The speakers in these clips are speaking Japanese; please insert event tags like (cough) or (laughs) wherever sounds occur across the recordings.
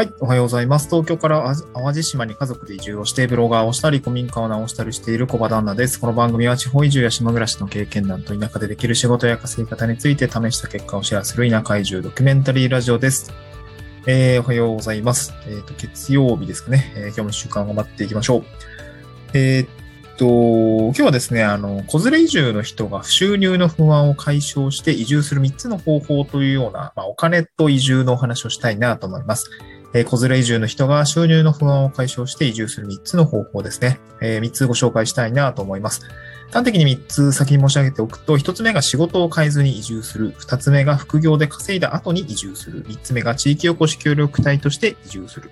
はい、おはようございます。東京から淡路島に家族で移住をして、ブロガーをしたり、古民家を直したりしている小場旦那です。この番組は地方移住や島暮らしの経験談と田舎でできる仕事や稼ぎ方について試した結果をシェアする田舎移住ドキュメンタリーラジオです。えー、おはようございます。えっ、ー、と、月曜日ですかね、えー、今日も週間頑張っていきましょう。えー、っと、今日はですね、あの、子連れ移住の人が収入の不安を解消して移住する3つの方法というような、まあ、お金と移住のお話をしたいなと思います。えー、子連れ移住の人が収入の不安を解消して移住する3つの方法ですね。え、3つご紹介したいなと思います。端的に3つ先に申し上げておくと、1つ目が仕事を変えずに移住する。2つ目が副業で稼いだ後に移住する。3つ目が地域おこし協力隊として移住する。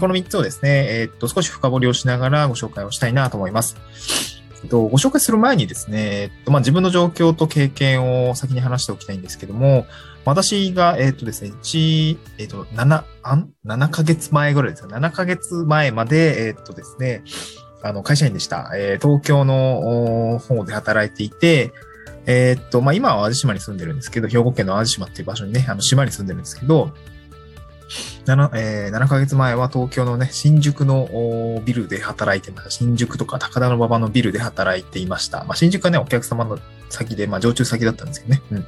この3つをですね、えー、っと、少し深掘りをしながらご紹介をしたいなと思います。えっと、ご紹介する前にですね、えっと、まあ、自分の状況と経験を先に話しておきたいんですけども、私が、えっ、とですね、1、えっ、と、7、あん ?7 ヶ月前ぐらいですよ。7ヶ月前まで、えっ、とですね、あの、会社員でした。えー、東京の方で働いていて、えっと、まあ、今は淡路島に住んでるんですけど、兵庫県の淡路島っていう場所にね、あの、島に住んでるんですけど、7, えー、7ヶ月前は東京のね、新宿のビルで働いてました。新宿とか高田馬場のビルで働いていました。まあ、新宿はね、お客様の先で、まあ、常駐先だったんですけどね。うん。ま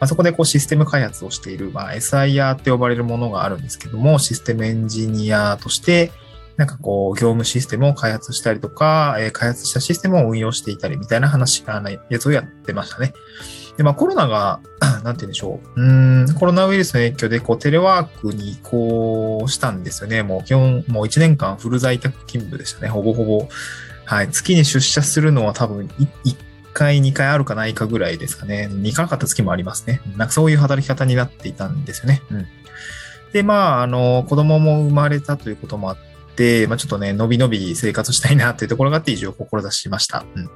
あ、そこでこうシステム開発をしている、まあ、SIR って呼ばれるものがあるんですけども、システムエンジニアとして、なんかこう、業務システムを開発したりとか、えー、開発したシステムを運用していたりみたいな話、あの、やつをやってましたね。で、まあコロナが、(clears throat) なんて言うんでしょう。うん、コロナウイルスの影響で、こう、テレワークに移行したんですよね。もう基本、もう1年間フル在宅勤務でしたね。ほぼほぼ。はい。月に出社するのは多分1回、2回あるかないかぐらいですかね。2回かった月もありますね。なんかそういう働き方になっていたんですよね。うん。で、まあ、あの、子供も生まれたということもあって、まあちょっとね、のびのび生活したいなっていうところがあって移住を志しました。うん。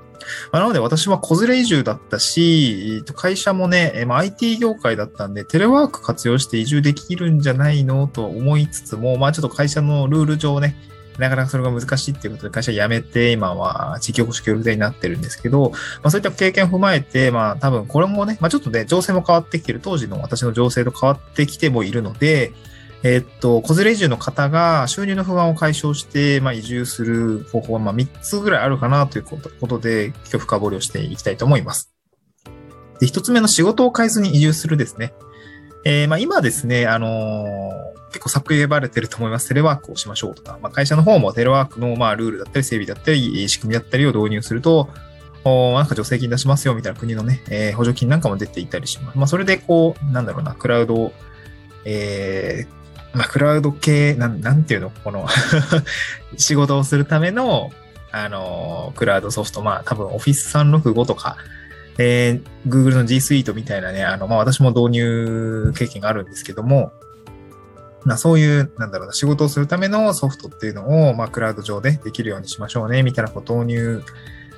まあ、なので私は子連れ移住だったし、会社もね、まあ、IT 業界だったんで、テレワーク活用して移住できるんじゃないの？と思いつつも、まあちょっと会社のルール上ね、なかなかそれが難しいっていうことで会社辞めて、今は地域おこし協力隊になってるんですけど、まあそういった経験を踏まえて、まあ多分これもね、まあちょっとね、情勢も変わってきてる、当時の私の情勢と変わってきてもいるので、え、っと、子連れ移住の方が収入の不安を解消して、まあ、移住する方法は、まあ、3つぐらいあるかなということで、今日深掘りをしていきたいと思います。で、1つ目の仕事を変えずに移住するですね。えー、まあ、今ですね、あのー結構叫ばれてると思います。テレワークをしましょうとか、まあ、会社の方もテレワークのまあルールだったり整備だったり仕組みだったりを導入すると、おなんか助成金出しますよみたいな国のね、えー、補助金なんかも出ていたりします。まあ、それでこう、なんだろうな、クラウド、えー、まあ、クラウド系、なん、なんていうの？この (laughs) 仕事をするための、あの、クラウドソフト、まあ、多分 Office 365とか、えー、Google の G Suite みたいなね、あの、まあ、私も導入経験があるんですけども、まあ、そういう、なんだろうな、仕事をするためのソフトっていうのを、まあ、クラウド上でできるようにしましょうね、みたいなこう導入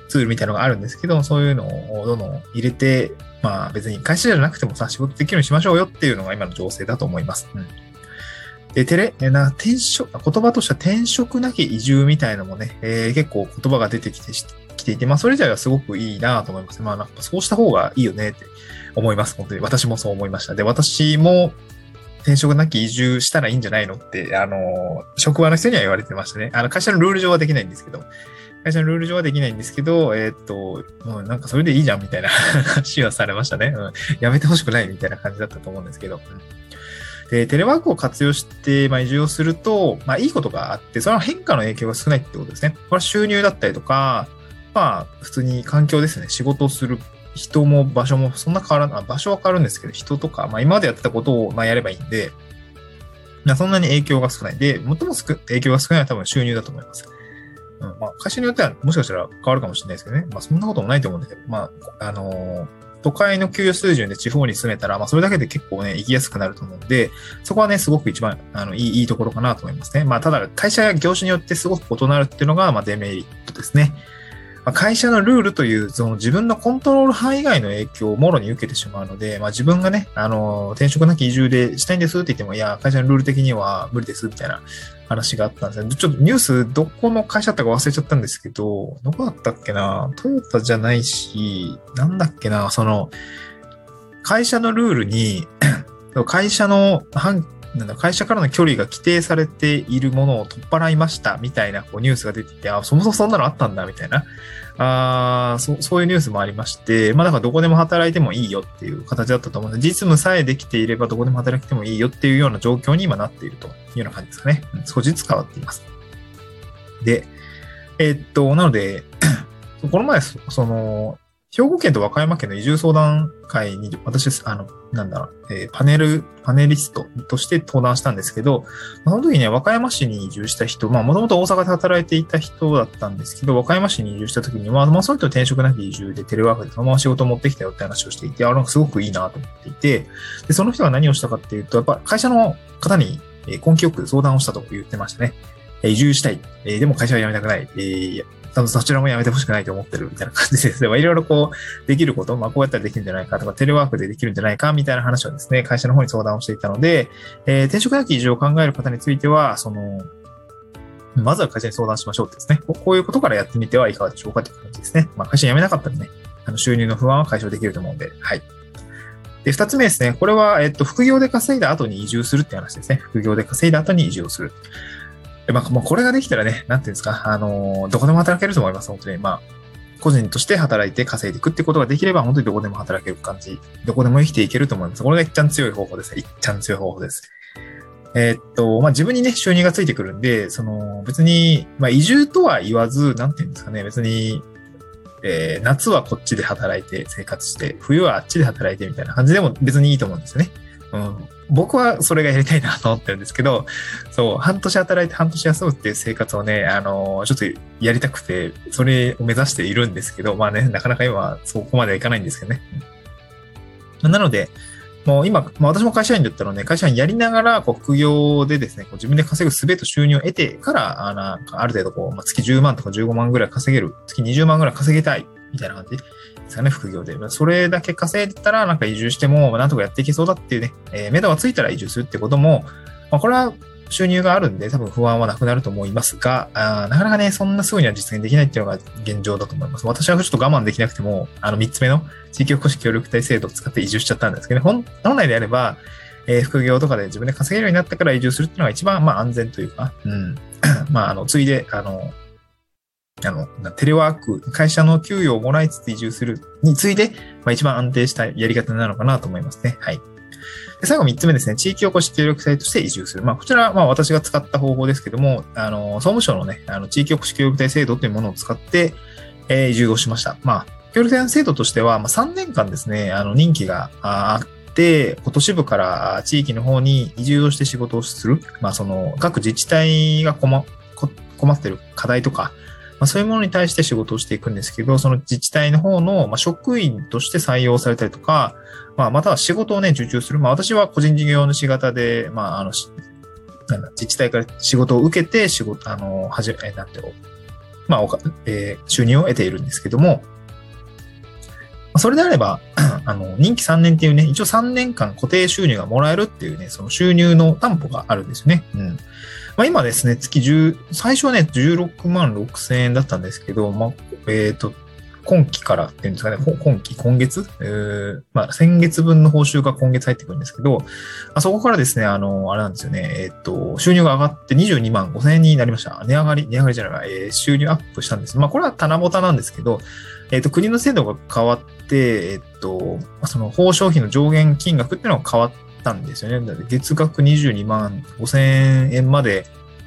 ツールみたいなのがあるんですけど、そういうのをどんどん入れて、まあ別に会社じゃなくてもさ、仕事できるようにしましょうよっていうのが今の情勢だと思います。うん。で、テレ、な、転職、言葉としては転職なき移住みたいなのもね、えー、結構言葉が出てきて、きていて、まあそれ自体はすごくいいなと思います。まあなんかそうした方がいいよねって思います。本当に。私もそう思いました。で、私も、転職なき移住したらいいんじゃないのって、あの、職場の人には言われてましたね。あの、会社のルール上はできないんですけど、会社のルール上はできないんですけど、えー、っと、もうなんかそれでいいじゃんみたいな (laughs) 話はされましたね。うん。やめてほしくないみたいな感じだったと思うんですけど。うん、で、テレワークを活用して、まあ、移住をすると、まあ、いいことがあって、その変化の影響が少ないってことですね。これは収入だったりとか、まあ、普通に環境ですね。仕事をする人も場所もそんな変わらない、場所は変わるんですけど、人とか、まあ今までやってたことをまあやればいいんで、そんなに影響が少ない。で、最も影響が少ないのは多分収入だと思います。うん、まあ会社によってはもしかしたら変わるかもしれないですけどね。まあそんなこともないと思うんだけど、まあ、あのー、都会の給与水準で地方に住めたら、まあそれだけで結構ね、行きやすくなると思うんで、そこはね、すごく一番、あの、いい、いいところかなと思いますね。まあただ、会社や業種によってすごく異なるっていうのが、まあデメリットですね。まあ、会社のルールという、その自分のコントロール範囲外の影響をもろに受けてしまうので、まあ、自分がね、あの、転職なき移住でしたいんですって言っても、いや、会社のルール的には無理ですみたいな話があったんですね。ちょっとニュース、どこの会社だったか忘れちゃったんですけど、どこだったっけな？トヨタじゃないし、なんだっけな？その、会社のルールに (clears throat) 会社のなんだ、会社からの距離が規定されているものを取っ払いましたみたいなこうニュースが出てて、あ、そもそもそんなのあったんだみたいな。あそそういうニュースもありまして、まあだからどこでも働いてもいいよっていう形だったと思うので、実務さえできていればどこでも働いてもいいよっていうような状況に今なっているというような感じですかね。うん、少しずつ変わっています。で、えー、っと、なので、(clears throat) この前、その、兵庫県と和歌山県の移住相談会に、私、あの、なんだろう、えー、パネル、パネリストとして登壇したんですけど、その時にね、和歌山市に移住した人、まあ、もともと大阪で働いていた人だったんですけど、和歌山市に移住した時には、まあ、そういう人転職なき移住でテレワークでそのまま仕事を持ってきたよって話をしていて、あ、なんかすごくいいなと思っていて、で、その人が何をしたかっていうと、やっぱ会社の方に根気よく相談をしたと言ってましたね。移住したい。でも会社は辞めたくない。多分そちらもやめてほしくないと思ってるみたいな感じです。(laughs) いろいろこう、できること、まあこうやったらできるんじゃないかとか、テレワークでできるんじゃないかみたいな話をですね、会社の方に相談をしていたので、えー、転職なき移住を考える方については、その、まずは会社に相談しましょうってですね。こういうことからやってみてはいかがでしょうかという感じですね。まあ会社辞めなかったらね、あの収入の不安は解消できると思うんで、はい。で、二つ目ですね。これは、えっと、副業で稼いだ後に移住するって話ですね。副業で稼いだ後に移住をする。まあ、これができたらね、なんていうんですか、あの、どこでも働けると思います、本当に。まあ、個人として働いて稼いでいくってことができれば、本当にどこでも働ける感じ、どこでも生きていけると思います。これが一番強い方法です。一番強い方法です。えー、っと、まあ、自分にね、収入がついてくるんで、その、別に、まあ、移住とは言わず、なんていうんですかね、別に、えー、夏はこっちで働いて生活して、冬はあっちで働いてみたいな感じでも別にいいと思うんですよね。うん。僕はそれがやりたいなと思ってるんですけど、そう、半年働いて半年休むっていう生活をね、あの、ちょっとやりたくて、それを目指しているんですけど、まあね、なかなか今そこまではいかないんですけどね。なので、もう今、まあ、私も会社員だったので、会社員やりながら、こう、副業でですね、こう自分で稼ぐ術と収入を得てから、あなんかある程度こう、まあ、月10万とか15万ぐらい稼げる、月20万ぐらい稼ぎたい、みたいな感じですかね、副業で。それだけ稼いでたら、なんか移住しても、なんとかやっていけそうだっていうね、えー、目処がついたら移住するってことも、まあ、これは収入があるんで、多分不安はなくなると思いますが、あなかなかね、そんなすぐには実現できないっていうのが現状だと思います。私はちょっと我慢できなくても、あの3つ目の地域おこし協力隊制度を使って移住しちゃったんですけど、ね、本来であれば、えー、副業とかで自分で稼げるようになったから移住するっていうのが一番、まあ安全というか、うん。(clears throat) まあ、あの、ついで、あの、あの、テレワーク、会社の給与をもらいつつ移住するについて、まあ、一番安定したやり方なのかなと思いますね。はい。で最後3つ目ですね。地域おこし協力隊として移住する。まあ、こちらはまあ私が使った方法ですけども、あの、総務省のね、あの、地域おこし協力隊制度というものを使って、えー、移住をしました。まあ、協力隊の制度としては、まあ、3年間ですね、あの、任期があって、都市部から地域の方に移住をして仕事をする。まあ、その、各自治体が困ってる課題とか、まあ、そういうものに対して仕事をしていくんですけど、その自治体の方の、まあ、職員として採用されたりとか、まあ、または仕事をね、受注する。まあ、私は個人事業主型で、まあ、あの、なんだ、自治体から仕事を受けて、仕事、あの、はじめ、なんていうまあ、おか、えー、収入を得ているんですけども、それであれば、(clears throat) あの、任期3年っていうね、一応3年間固定収入がもらえるっていうね、その収入の担保があるんですよね。うん。まあ、今ですね、月10、最初はね、16万6千円だったんですけど、まあ、えっ、ー、と、今期からっていうんですかね、今期、今月、えー、まあ、先月分の報酬が今月入ってくるんですけど、あそこからですね、あの、あれなんですよね、えっ、と、収入が上がって22万5千円になりました。値上がり、値上がりじゃない、えー、収入アップしたんです。まあ、これは棚ぼたなんですけど、えっ、と、国の制度が変わって、えっ、と、その、報奨費の上限金額っていうのが変わってたんですよね。月額22万5千円まで、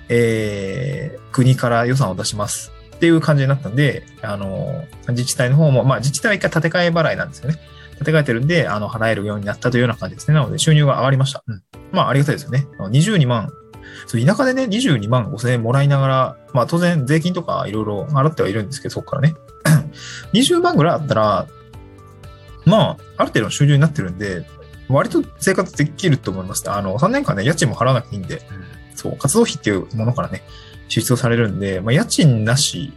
えー、国から予算を出しますっていう感じになったんで、あの、自治体の方も、まあ自治体は一回建て替え払いなんですよね。建て替えてるんで、あの、払えるようになったというような感じですね。なので収入が上がりました。うん。まあありがたいですよね。22万、そう、田舎でね、22万5千円もらいながら、まあ当然税金とかいろいろ払ってはいるんですけど、そこからね。20万ぐらいあったら、まあ、ある程度の収入になってるんで、割と生活できると思います。あの、3年間ね、家賃も払わなくていいんで、そう、活動費っていうものからね、支出をされるんで、まあ、家賃なし、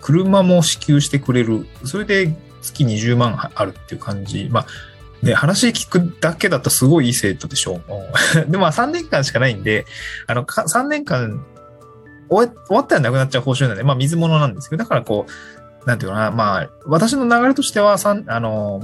車も支給してくれる。それで月20万あるっていう感じ。まあ、ね、話聞くだけだとすごいいい生徒でしょう。(laughs) でも3年間しかないんで、あの、3年間終わったらなくなっちゃう報酬なんで、まあ水物なんですけど、だからこう、なんていうかな、まあ、私の流れとしては、あの、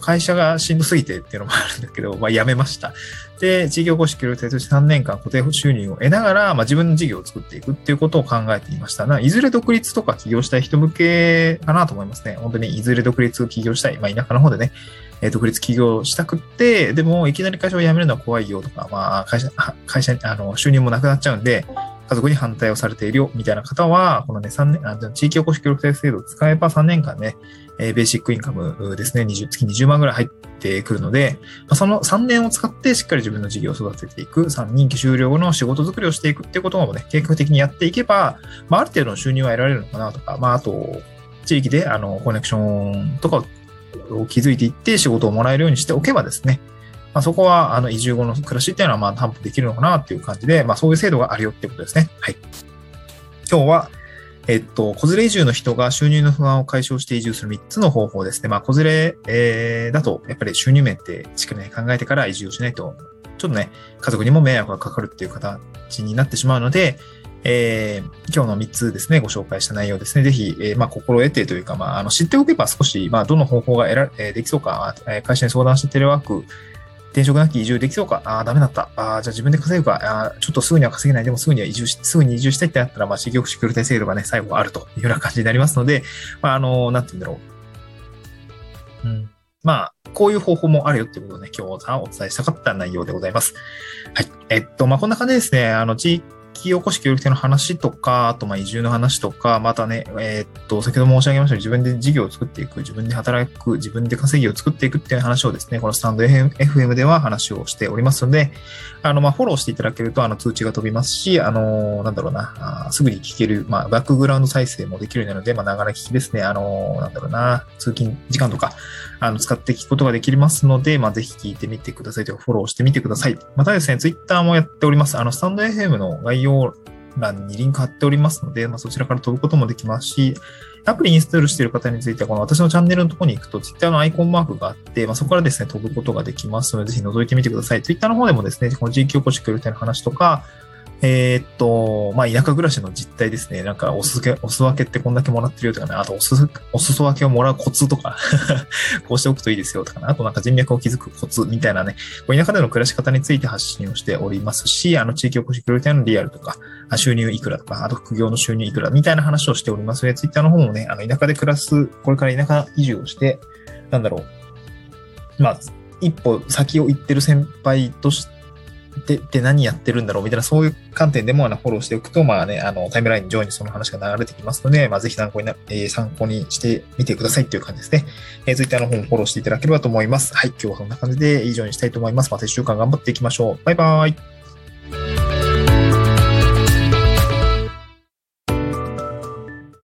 会社がしんどすぎてっていうのもあるんだけど、まあ、辞めました。で、事業公式協力として3年間固定収入を得ながら、まあ、自分の事業を作っていくっていうことを考えていました。いずれ独立とか起業したい人向けかなと思いますね。本当にいずれ独立起業したい。まあ、田舎の方でね、え、独立起業したくって、でも、いきなり会社を辞めるのは怖いよとか、まあ、会社、会社、あの、収入もなくなっちゃうんで、家族に反対をされているよ、みたいな方は、このね、3年、あ地域おこし協力隊制度を使えば3年間ね、えー、ベーシックインカムですね、20、月20万ぐらい入ってくるので、まあ、その3年を使ってしっかり自分の事業を育てていく、3任期終了後の仕事作りをしていくっていうこともね、計画的にやっていけば、まあ、ある程度の収入は得られるのかなとか、まあ、あと、地域で、あの、コネクションとかを築いていって仕事をもらえるようにしておけばですね、まあ、そこは、あの、移住後の暮らしっていうのは、まあ、担保できるのかなっていう感じで、まあ、そういう制度があるよってことですね。はい。今日は、えっと、子連れ移住の人が収入の不安を解消して移住する3つの方法ですね。まあ、子連れ、えー、だと、やっぱり収入面ってしっかり、ね、考えてから移住をしないと、ちょっとね、家族にも迷惑がかかるっていう形になってしまうので、えー、今日の3つですね、ご紹介した内容ですね、ぜひ、えー、まあ、心得てというか、まあ、あの、知っておけば少し、まあ、どの方法が得ら、え、できそうか、え会社に相談してテレワーク転職なき移住できそうか？ああ、ダメだった。ああ、じゃあ自分で稼ぐか。ああちょっとすぐには稼げない。でもすぐには移住し、すぐに移住したいってなったら、まあ、事業シクルテ制度がね、最後あるというような感じになりますので、まあ、あの、なんて言うんだろう。うん。まあ、こういう方法もあるよっていうことをね、今日はお伝えしたかった内容でございます。はい。えっと、まあ、こんな感じですね。あの、地起こし協力隊の話とか、あとまあ移住の話とか、またね、えー、っと、先ほど申し上げましたように自分で事業を作っていく、自分で働く、自分で稼ぎを作っていくっていう話をですね、このスタンド FM では話をしておりますので、あの、まあ、フォローしていただけると、あの、通知が飛びますし、あの、なんだろうな、すぐに聞ける、まあ、バックグラウンド再生もできるようになるので、まあ、ながら聞きですね、あの、なんだろうな、通勤時間とか、あの、使って聞くことができますので、まあ、ぜひ聞いてみてくださいとか、フォローしてみてください。またですね、ツイッターもやっております。あの、スタンド FM の概要要欄にリンク貼っておりますので、まあ、そちらから飛ぶこともできますし、アプリインストールしている方については、この私のチャンネルのところに行くと、Twitter のアイコンマークがあって、まあ、そこからですね、飛ぶことができますので、ぜひ覗いてみてください。Twitter の方でもですね、この地域おこし協力隊の話とか、えー、っと、まあ、田舎暮らしの実態ですね。なんか、おすけ、おす分けってこんだけもらってるよとかね。あと、おす、お裾分けをもらうコツとか (laughs) こうしておくといいですよとかね。あと、なんか人脈を築くコツみたいなね。こう田舎での暮らし方について発信をしておりますし、あの、地域おこし協力隊のリアルとか、収入いくらとか、あと副業の収入いくらみたいな話をしておりますので、ツイッターの方もね、あの、田舎で暮らす、これから田舎移住をして、なんだろう。まあ、一歩先を行ってる先輩として、で、で何やってるんだろうみたいな、そういう観点でもあのフォローしておくと、まあね、あの、タイムライン上にその話が流れてきますので、まあぜひ参考にな、えー、参考にしてみてくださいっていう感じですね。えー、Twitter の方もフォローしていただければと思います。はい、今日はそんな感じで以上にしたいと思います。また一週間頑張っていきましょう。バイバーイ。